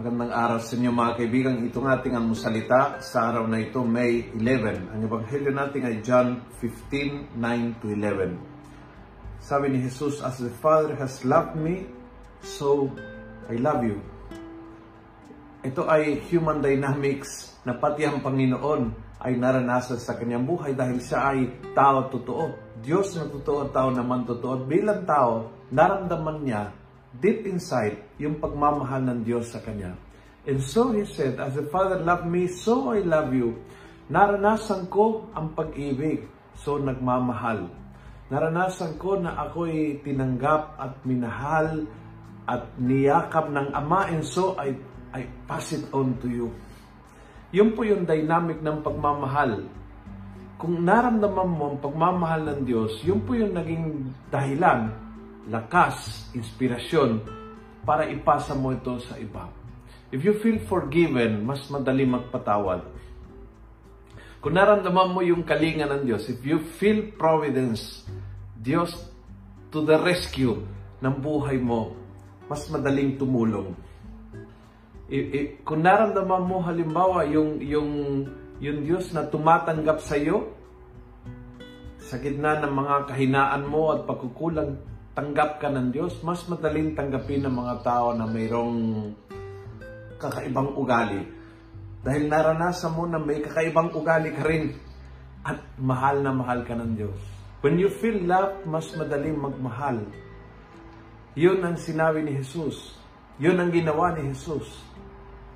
araw sa inyo mga kaibigan. Itong ating almusalita sa araw na ito, May 11. Ang ebanghelyo natin ay John 15, 9 to 11. Sabi ni Jesus, As the Father has loved me, so I love you. Ito ay human dynamics na pati ang Panginoon ay naranasan sa kanyang buhay dahil siya ay tao totoo. Diyos na totoo, tao naman totoo. At bilang tao, naramdaman niya deep inside yung pagmamahal ng Diyos sa kanya. And so he said, As the Father loved me, so I love you. Naranasan ko ang pag-ibig, so nagmamahal. Naranasan ko na ako'y tinanggap at minahal at niyakap ng Ama, and so I, I pass it on to you. Yun po yung dynamic ng pagmamahal. Kung naramdaman mo ang pagmamahal ng Diyos, yun po yung naging dahilan lakas, inspirasyon para ipasa mo ito sa iba. If you feel forgiven, mas madali magpatawad. Kung naramdaman mo yung kalinga ng Diyos, if you feel providence, Diyos to the rescue ng buhay mo, mas madaling tumulong. I, I, kung naramdaman mo halimbawa yung yung yung Diyos na tumatanggap sa iyo sa gitna ng mga kahinaan mo at pagkukulang tanggap ka ng Diyos, mas madaling tanggapin ng mga tao na mayroong kakaibang ugali. Dahil naranasan mo na may kakaibang ugali ka rin at mahal na mahal ka ng Diyos. When you feel love, mas madaling magmahal. Yun ang sinabi ni Jesus. Yun ang ginawa ni Jesus.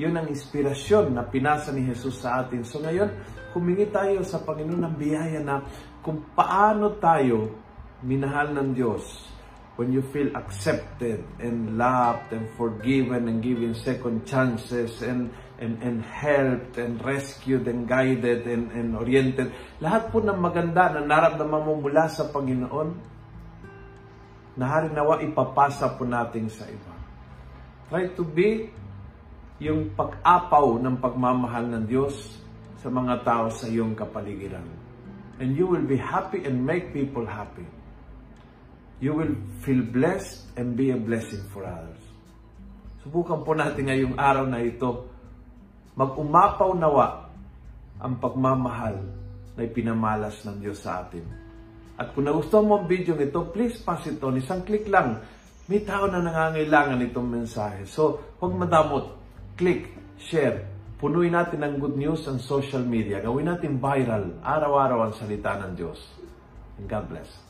Yun ang inspirasyon na pinasa ni Jesus sa atin. So ngayon, humingi tayo sa Panginoon ng biyaya na kung paano tayo minahal ng Diyos when you feel accepted and loved and forgiven and given second chances and and and helped and rescued and guided and and oriented lahat po ng maganda na naramdaman mo mula sa Panginoon na harinawa ipapasa po natin sa iba. Try to be yung pag-apaw ng pagmamahal ng Diyos sa mga tao sa iyong kapaligiran. And you will be happy and make people happy you will feel blessed and be a blessing for others. Subukan po natin ngayong araw na ito, mag-umapaw nawa ang pagmamahal na ipinamalas ng Diyos sa atin. At kung nagustuhan mo ang video nito, please pass it on. Isang click lang. May tao na nangangailangan itong mensahe. So, huwag madamot. Click, share. Punuin natin ng good news ang social media. Gawin natin viral. Araw-araw ang salita ng Diyos. And God bless.